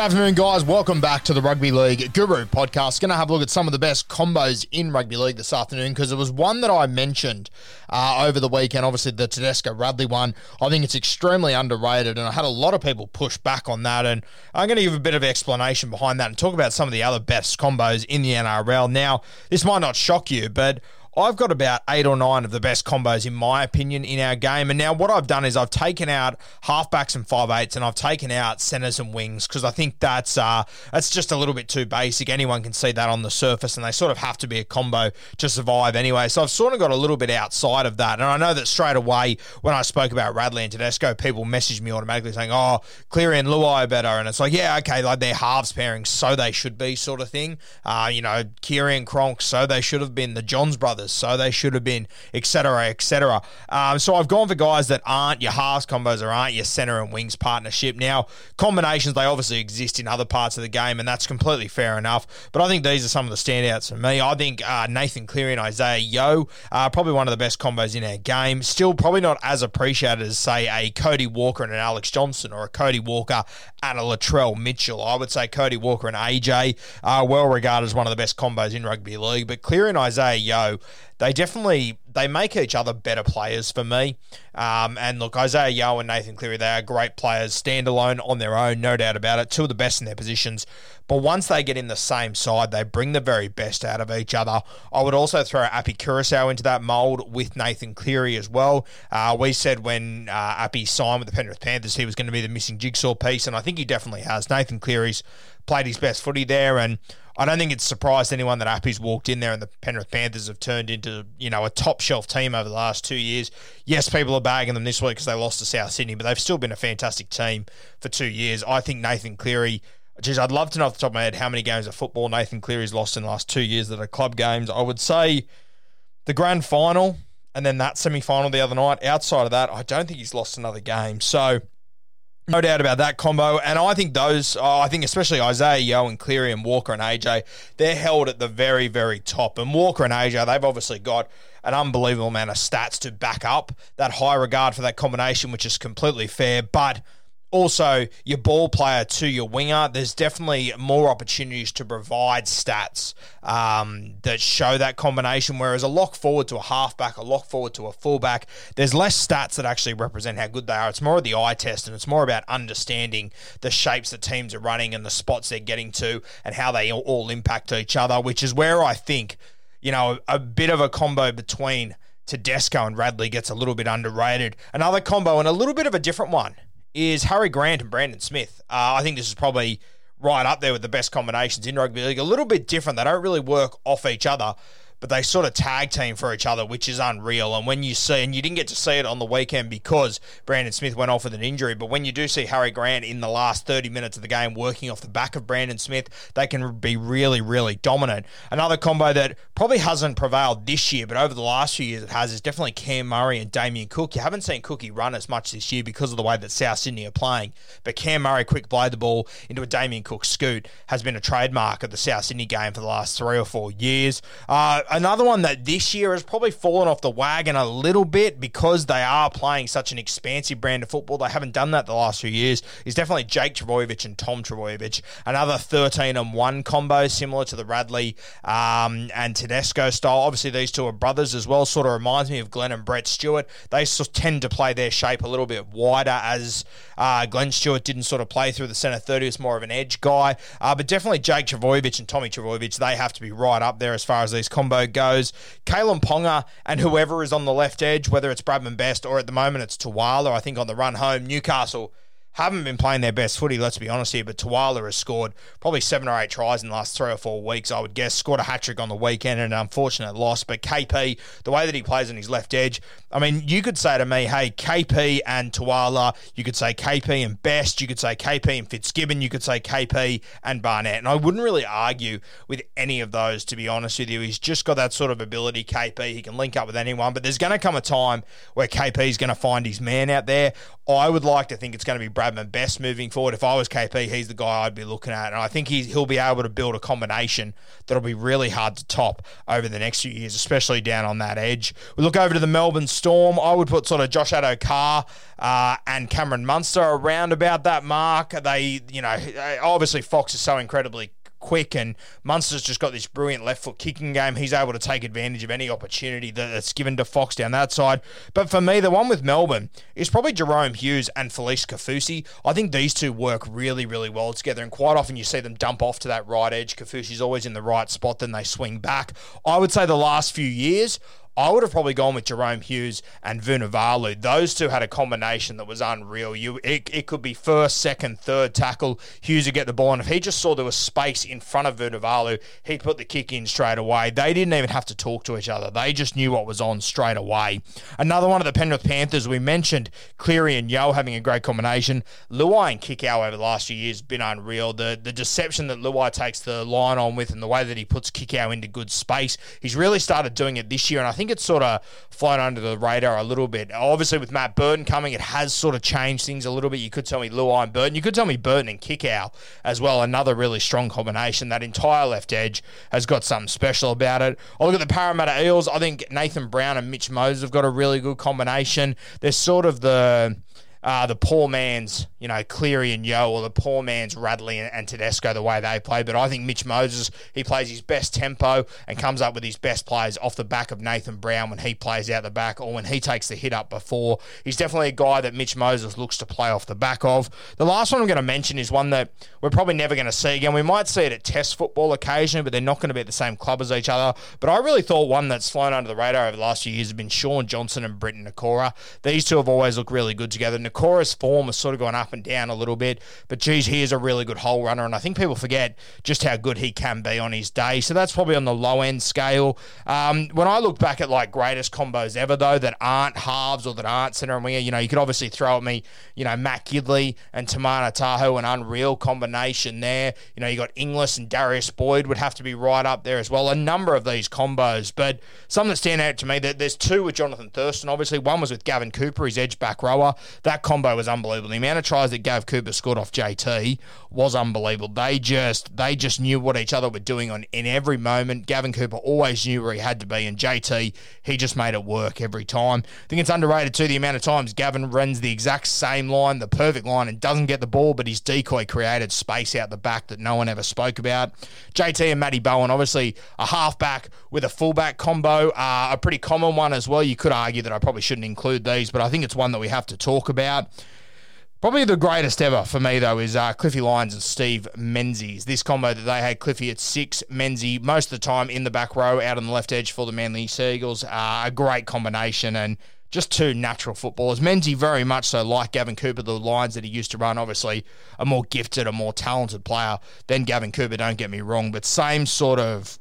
Good afternoon, guys. Welcome back to the Rugby League Guru podcast. Going to have a look at some of the best combos in rugby league this afternoon because there was one that I mentioned uh, over the weekend. Obviously, the Tedesco Radley one. I think it's extremely underrated, and I had a lot of people push back on that. And I'm going to give a bit of explanation behind that and talk about some of the other best combos in the NRL. Now, this might not shock you, but I've got about eight or nine of the best combos, in my opinion, in our game. And now what I've done is I've taken out halfbacks and five eights, and I've taken out centers and wings because I think that's uh, that's just a little bit too basic. Anyone can see that on the surface, and they sort of have to be a combo to survive anyway. So I've sort of got a little bit outside of that. And I know that straight away when I spoke about Radley and Tedesco, people messaged me automatically saying, "Oh, Cleary and Luai are better," and it's like, yeah, okay, like they're halves pairing, so they should be, sort of thing. Uh, you know, Keary and Cronk, so they should have been. The Johns brothers so they should have been, etc., etc. Um, so I've gone for guys that aren't your halves combos or aren't your center and wings partnership. Now, combinations, they obviously exist in other parts of the game, and that's completely fair enough. But I think these are some of the standouts for me. I think uh, Nathan Cleary and Isaah Yeo are probably one of the best combos in our game. Still, probably not as appreciated as, say, a Cody Walker and an Alex Johnson or a Cody Walker and a Latrell Mitchell. I would say Cody Walker and AJ are well regarded as one of the best combos in rugby league. But Cleary and Isaah Yeo, they definitely they make each other better players for me. Um, and look, Isaah Yeo and Nathan Cleary, they are great players, standalone on their own, no doubt about it. Two of the best in their positions. But once they get in the same side, they bring the very best out of each other. I would also throw Api Koroisau into that mould with Nathan Cleary as well. Uh, we said when uh, Api signed with the Penrith Panthers, he was going to be the missing jigsaw piece, and I think he definitely has. Nathan Cleary's played his best footy there, and I don't think it's surprised anyone that Api's walked in there and the Penrith Panthers have turned into, you know, a top shelf team over the last two years. Yes, people are bagging them this week because they lost to South Sydney, but they've still been a fantastic team for two years. I think Nathan Cleary, geez, I'd love to know off the top of my head how many games of football Nathan Cleary's lost in the last two years that are club games. I would say the grand final and then that semi final the other night. Outside of that, I don't think he's lost another game. So no doubt about that combo. And I think those, oh, I think especially Isaah Yeo and Cleary and Walker and AJ, they're held at the very, very top. And Walker and AJ, they've obviously got an unbelievable amount of stats to back up that high regard for that combination, which is completely fair. But also your ball player to your winger, there's definitely more opportunities to provide stats um, that show that combination. Whereas a lock forward to a halfback, a lock forward to a fullback, there's less stats that actually represent how good they are. It's more of the eye test, and it's more about understanding the shapes that teams are running and the spots they're getting to and how they all impact each other, which is where I think, you know, a bit of a combo between Tedesco and Radley gets a little bit underrated. Another combo and a little bit of a different one is Harry Grant and Brandon Smith. Uh, I think this is probably right up there with the best combinations in rugby league. A little bit different. They don't really work off each other. but they sort of tag team for each other, which is unreal. And when you see, and you didn't get to see it on the weekend because Brandon Smith went off with an injury, but when you do see Harry Grant in the last 30 minutes of the game working off the back of Brandon Smith, they can be really, really dominant. Another combo that probably hasn't prevailed this year, but over the last few years it has, is definitely Cam Murray and Damien Cook. You haven't seen Cookie run as much this year because of the way that South Sydney are playing, but Cam Murray quick play the ball into a Damien Cook scoot has been a trademark of the South Sydney game for the last three or four years. Uh, another one that this year has probably fallen off the wagon a little bit because they are playing such an expansive brand of football. They haven't done that the last few years. Is definitely Jake Trbojevic and Tom Trbojevic. Another 13 and 1 combo similar to the Radley um, and Tedesco style. Obviously, these two are brothers as well. Sort of reminds me of Glenn and Brett Stewart. They sort of tend to play their shape a little bit wider as uh, Glenn Stewart didn't sort of play through the centre 30. It's more of an edge guy. Uh, but definitely Jake Trbojevic and Tommy Trbojevic, they have to be right up there as far as these combo goes. Kalyn Ponga and whoever is on the left edge, whether it's Bradman Best or at the moment it's Tuala, I think on the run home, Newcastle haven't been playing their best footy, let's be honest here, but Tuala has scored probably seven or eight tries in the last three or four weeks, I would guess. Scored a hat trick on the weekend and an unfortunate loss. But KP, the way that he plays on his left edge, I mean, you could say to me, hey, KP and Tuala, you could say KP and Best, you could say KP and Fitzgibbon, you could say KP and Barnett. And I wouldn't really argue with any of those, to be honest with you. He's just got that sort of ability, KP. He can link up with anyone, but there's going to come a time where KP is going to find his man out there. I would like to think it's going to be Bradman Best moving forward. If I was KP, he's the guy I'd be looking at. And I think he'll be able to build a combination that'll be really hard to top over the next few years, especially down on that edge. We look over to the Melbourne Storm. I would put sort of Josh Addo-Carr uh, and Cameron Munster around about that mark. They, you know, obviously Fox is so incredibly quick, and Munster's just got this brilliant left foot kicking game. He's able to take advantage of any opportunity that's given to Fox down that side. But for me, the one with Melbourne is probably Jahrome Hughes and Felise Kaufusi. I think these two work really, really well together, and quite often you see them dump off to that right edge. Kaufusi's always in the right spot, then they swing back. I would say the last few years, I would have probably gone with Jahrome Hughes and Vunivalu. Those two had a combination that was unreal. You, it, it could be first, second, third tackle. Hughes would get the ball, and if he just saw there was space in front of Vunivalu, he'd put the kick in straight away. They didn't even have to talk to each other. They just knew what was on straight away. Another one of the Penrith Panthers, we mentioned Cleary and Yeo having a great combination. Luai and Kikau over the last few years has been unreal. The the deception that Luai takes the line on with and the way that he puts Kikau into good space, he's really started doing it this year, and I think it's sort of flown under the radar a little bit. Obviously, with Matt Burton coming, it has sort of changed things a little bit. You could tell me Luai and Burton. You could tell me Burton and Kikau as well. Another really strong combination. That entire left edge has got something special about it. I look at the Parramatta Eels. I think Nathan Brown and Mitch Moses have got a really good combination. They're sort of the uh, the poor man's, you know, Cleary and Yeo, or the poor man's Radley and, and, Tedesco, the way they play. But I think Mitch Moses, he plays his best tempo and comes up with his best plays off the back of Nathan Brown when he plays out the back or when he takes the hit up before. He's definitely a guy that Mitch Moses looks to play off the back of. The last one I'm going to mention is one that we're probably never going to see again. We might see it at test football occasionally, but they're not going to be at the same club as each other. But I really thought one that's flown under the radar over the last few years has been Shaun Johnson and Briton Nikora. These two have always looked really good together. Nikora's form has sort of gone up and down a little bit, but geez, he is a really good hole runner, and I think people forget just how good he can be on his day. So that's probably on the low end scale. Um, when I look back at like greatest combos ever, though, that aren't halves or that aren't centre and winger, you know, you could obviously throw at me, you know, Matt Gidley and Timana Tahu, an unreal combination there. You know, you got Inglis and Darius Boyd would have to be right up there as well. A number of these combos, but some that stand out to me that there's two with Jonathan Thurston. Obviously, one was with Gavin Cooper, his edge back rower. That combo was unbelievable. The amount of tries that Gav Cooper scored off JT was unbelievable. They just they just knew what each other were doing on in every moment. Gavin Cooper always knew where he had to be, and JT he just made it work every time. I think it's underrated too the amount of times Gavin runs the exact same line, the perfect line, and doesn't get the ball, but his decoy created space out the back that no one ever spoke about. JT and Matty Bowen, obviously a halfback with a fullback combo, uh, a pretty common one as well. You could argue that I probably shouldn't include these, but I think it's one that we have to talk about. Probably the greatest ever for me, though, is uh, Cliffy Lyons and Steve Menzies. This combo that they had Cliffy at six, Menzie most of the time in the back row, out on the left edge for the Manly Sea Eagles. Uh, a great combination and just two natural footballers. Menzie very much so like Gavin Cooper, the lines that he used to run, obviously a more gifted, a more talented player than Gavin Cooper, don't get me wrong, but same sort of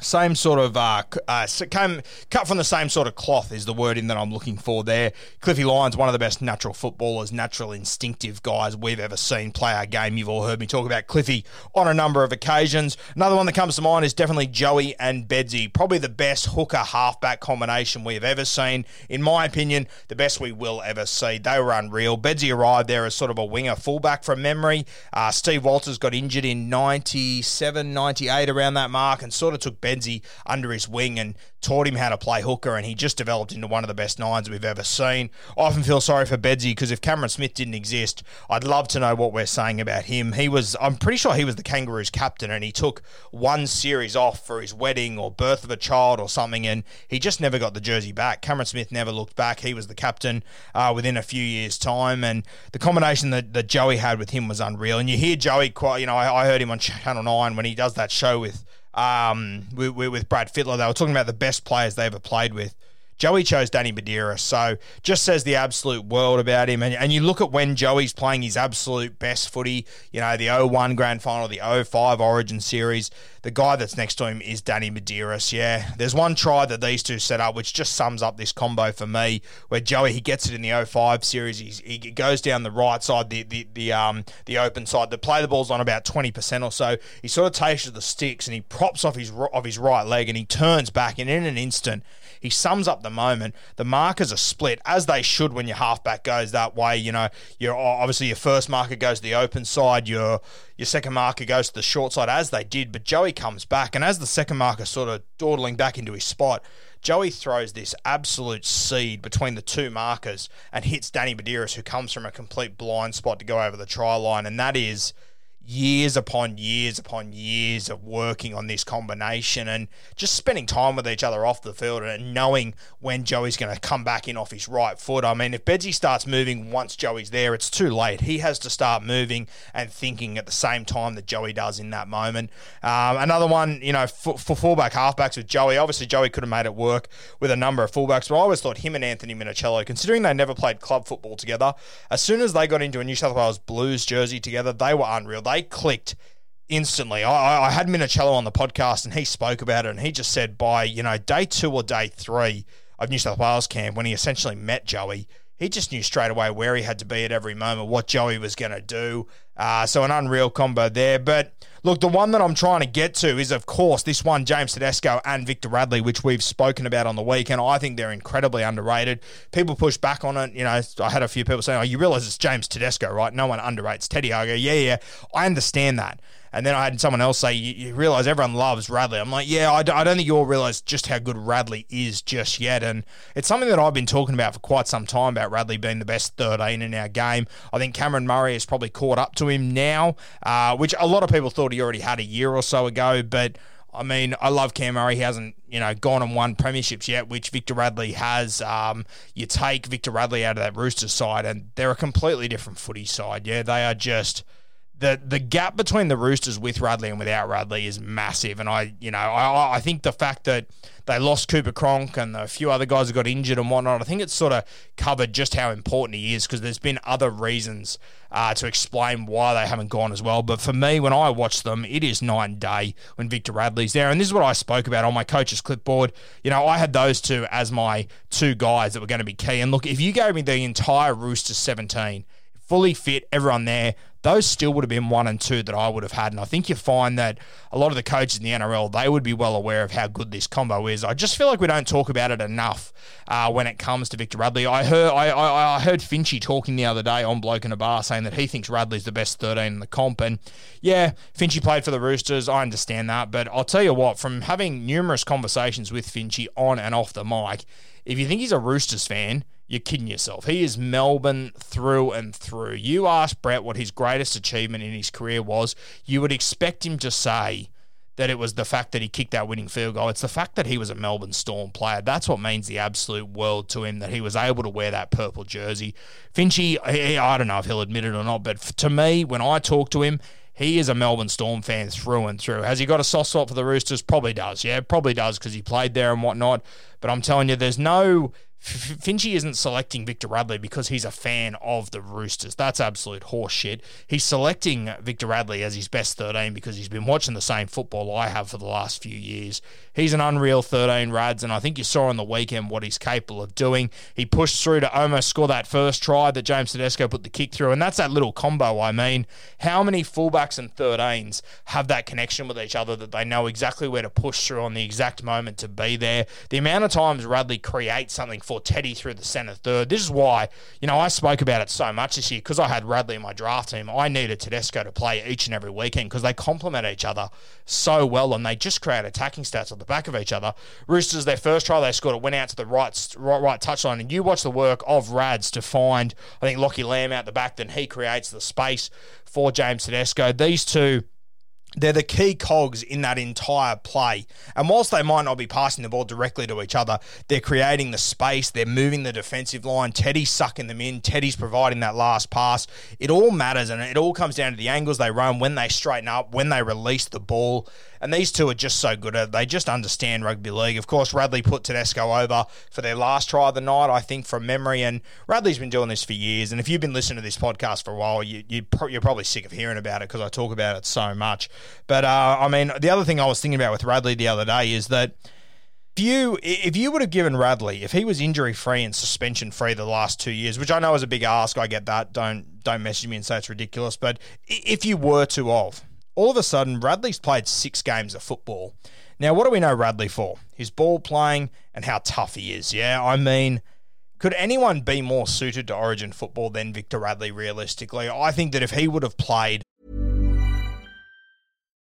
same sort of uh, uh, came cut from the same sort of cloth is the wording that I'm looking for there. Cliffy Lyons, one of the best natural footballers, natural instinctive guys we've ever seen play our game. You've all heard me talk about Cliffy on a number of occasions. Another one that comes to mind is definitely Joey and Bedsy, probably the best hooker halfback combination we've ever seen. In my opinion, the best we will ever see. They were unreal. Bedsy arrived there as sort of a winger fullback from memory. Uh, Steve Walters got injured in 97, 98 around that mark and sort of took Bedsy under his wing and taught him how to play hooker, and he just developed into one of the best nines we've ever seen. I often feel sorry for Bedsy because if Cameron Smith didn't exist, I'd love to know what we're saying about him. He was, I'm pretty sure he was the Kangaroos captain, and he took one series off for his wedding or birth of a child or something, and he just never got the jersey back. Cameron Smith never looked back. He was the captain uh, within a few years' time, and the combination that, that Joey had with him was unreal. And you hear Joey quite, you know, I, I heard him on Channel 9 when he does that show with um, with, with Brad Fittler. They were talking about the best players they ever played with. Joey chose Danny Buderus, so just says the absolute world about him. And, and you look at when Joey's playing his absolute best footy, you know, the 01 Grand Final, the 05 Origin Series, the guy that's next to him is Danny Buderus. Yeah, there's one try that these two set up, which just sums up this combo for me, where Joey, he gets it in the 05 Series, He's, he goes down the right side, the, the, the, um, the open side, the play the ball's on about 20% or so. He sort of takes the sticks and he props off his, off his right leg and he turns back, and in an instant, he sums up the moment. The markers are split as they should when your halfback goes that way. You know, your obviously your first marker goes to the open side. Your your second marker goes to the short side as they did. But Joey comes back, and as the second marker sort of dawdling back into his spot. Joey throws this absolute seed between the two markers and hits Danny Buderus, who comes from a complete blind spot to go over the try line. And that is years upon years upon years of working on this combination and just spending time with each other off the field and knowing when Joey's going to come back in off his right foot. I mean, if Bedsy starts moving once Joey's there, it's too late. He has to start moving and thinking at the same time that Joey does in that moment. Um, another one, you know, for, for fullback halfbacks with Joey, obviously Joey could have made it work with a number of fullbacks, but I always thought him and Anthony Minichiello, considering they never played club football together, as soon as they got into a New South Wales Blues jersey together, they were unreal. They they clicked instantly. I, I had Minichiello on the podcast and he spoke about it and he just said by, you know, day two or day three of New South Wales camp when he essentially met Joey, he just knew straight away where he had to be at every moment, what Joey was going to do. Uh, so an unreal combo there. But look, the one that I'm trying to get to is, of course, this one, James Tedesco and Victor Radley, which we've spoken about on the weekend. I think they're incredibly underrated. People push back on it. You know, I had a few people saying, oh, you realize it's James Tedesco, right? No one underrates Teddy. I go, yeah, yeah, I understand that. And then I had someone else say, you, you realize everyone loves Radley. I'm like, yeah, I d- I don't think you all realize just how good Radley is just yet. And it's something that I've been talking about for quite some time about Radley being the best 13 in our game. I think Cameron Murray has probably caught up to him now, uh, which a lot of people thought he already had a year or so ago. But I mean, I love Cam Murray. He hasn't, you know, gone and won premierships yet, which Victor Radley has. Um, you take Victor Radley out of that Roosters side, and they're a completely different footy side. Yeah, they are just the the gap between the Roosters with Radley and without Radley is massive. And I, you know, I, I think the fact that they lost Cooper Cronk and a few other guys got injured and whatnot, I think it's sort of covered just how important he is because there's been other reasons uh, to explain why they haven't gone as well. But for me, when I watch them, it is night and day when Victor Radley's there. And this is what I spoke about on my coach's clipboard. You know, I had those two as my two guys that were going to be key. And look, if you gave me the entire Roosters 17, fully fit, everyone there, those still would have been one and two that I would have had. And I think you find that a lot of the coaches in the NRL, they would be well aware of how good this combo is. I just feel like we don't talk about it enough uh, when it comes to Victor Radley. I heard I, I, I heard Finchy talking the other day on Bloke in a Bar saying that he thinks Radley's the best 13 in the comp. And yeah, Finchy played for the Roosters. I understand that. But I'll tell you what, from having numerous conversations with Finchy on and off the mic, if you think he's a Roosters fan, you're kidding yourself. He is Melbourne through and through. You ask Brett what his greatest achievement in his career was, you would expect him to say that it was the fact that he kicked that winning field goal. It's the fact that he was a Melbourne Storm player. That's what means the absolute world to him that he was able to wear that purple jersey. Finchy, I don't know if he'll admit it or not, but to me, when I talk to him, he is a Melbourne Storm fan through and through. Has he got a soft spot for the Roosters? Probably does. Yeah, probably does because he played there and whatnot. But I'm telling you, there's no F- Finchy isn't selecting Victor Radley because he's a fan of the Roosters. That's absolute horseshit. He's selecting Victor Radley as his best 13 because he's been watching the same football I have for the last few years. He's an unreal 13 Rads, and I think you saw on the weekend what he's capable of doing. He pushed through to almost score that first try that James Tedesco put the kick through, and that's that little combo. I mean, how many fullbacks and 13s have that connection with each other that they know exactly where to push through on the exact moment to be there? The amount of times Radley creates something for for Teddy through the centre third. This is why, you know, I spoke about it so much this year because I had Radley in my draft team. I needed Tedesco to play each and every weekend because they complement each other so well and they just create attacking stats on the back of each other. Roosters, their first try they scored, it went out to the right, right, right touchline. And you watch the work of Rads to find, I think, Lockie Lam out the back, then he creates the space for James Tedesco. These two they're the key cogs in that entire play. And whilst they might not be passing the ball directly to each other, they're creating the space, they're moving the defensive line. Teddy's sucking them in, Teddy's providing that last pass. It all matters and it all comes down to the angles they run, when they straighten up, when they release the ball. And these two are just so good at it. They just understand rugby league. Of course, Radley put Tedesco over for their last try of the night, I think, from memory. And Radley's been doing this for years. And if you've been listening to this podcast for a while, you, you, you're probably sick of hearing about it because I talk about it so much. But uh, I mean, the other thing I was thinking about with Radley the other day is that if you if you would have given Radley if he was injury free and suspension free the last two years, which I know is a big ask, I get that. Don't don't message me and say it's ridiculous. But if you were to of all of a sudden Radley's played six games of football. Now, what do we know Radley for? His ball playing and how tough he is. Yeah, I mean. Could anyone be more suited to Origin football than Victor Radley, realistically? I think that if he would have played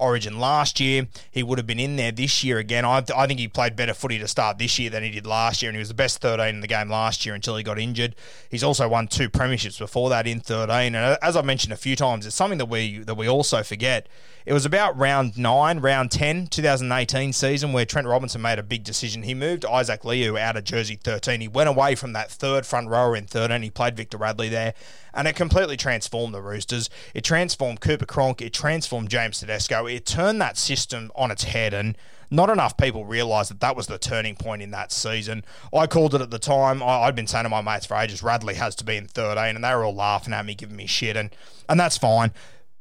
Origin last year. He would have been in there this year again. I, I think he played better footy to start this year than he did last year, and he was the best 13 in the game last year until he got injured. He's also won two premierships before that in 13, and as I've mentioned a few times, it's something that we that we also forget. It was about round nine, round 10, 2018 season where Trent Robinson made a big decision. He moved Isaac Liu out of jersey 13. He went away from that third front rower in 13. He played Victor Radley there, and it completely transformed the Roosters. It transformed Cooper Cronk. It transformed James Tedesco. It turned that system on its head, and not enough people realised that that was the turning point in that season. I called it at the time. I, had been saying to my mates for ages, Radley has to be in 13, and they were all laughing at me, giving me shit, and, and that's fine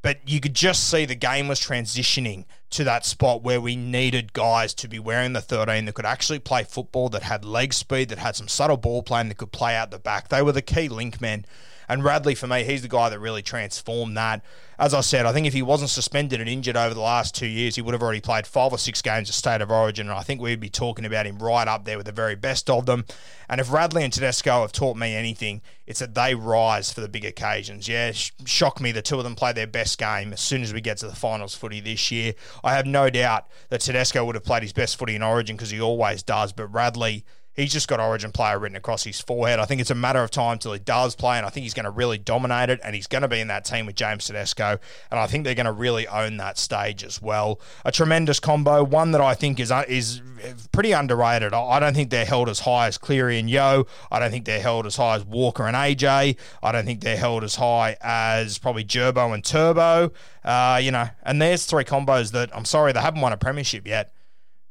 but you could just see the game was transitioning to that spot where we needed guys to be wearing the 13 that could actually play football, that had leg speed, that had some subtle ball playing, that could play out the back. They were the key link men. And Radley, for me, he's the guy that really transformed that. As I said, I think if he wasn't suspended and injured over the last two years, he would have already played five or six games of State of Origin. And I think we'd be talking about him right up there with the very best of them. And if Radley and Tedesco have taught me anything, it's that they rise for the big occasions. Yeah, shock me the two of them play their best game as soon as we get to the finals footy this year. I have no doubt that Tedesco would have played his best footy in Origin because he always does, but Radley He's just got Origin player written across his forehead. I think it's a matter of time till he does play, and I think he's going to really dominate it, and he's going to be in that team with James Tedesco, and I think they're going to really own that stage as well. A tremendous combo, one that I think is uh, is pretty underrated. I don't think they're held as high as Cleary and Yeo. I don't think they're held as high as Walker and AJ. I don't think they're held as high as probably Gerbo and Turbo. Uh, you know, and there's three combos that I'm sorry they haven't won a premiership yet.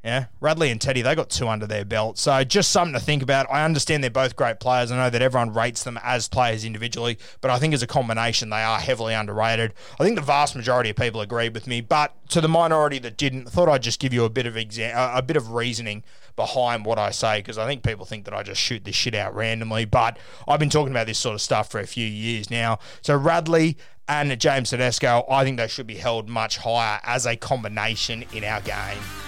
Yeah, Radley and Teddy, they got two under their belt. So just something to think about. I understand they're both great players. I know that everyone rates them as players individually, but I think as a combination, they are heavily underrated. I think the vast majority of people agree with me, but to the minority that didn't, I thought I'd just give you a bit of exa- a bit of reasoning behind what I say because I think people think that I just shoot this shit out randomly. But I've been talking about this sort of stuff for a few years now. So Radley and James Tedesco, I think they should be held much higher as a combination in our game.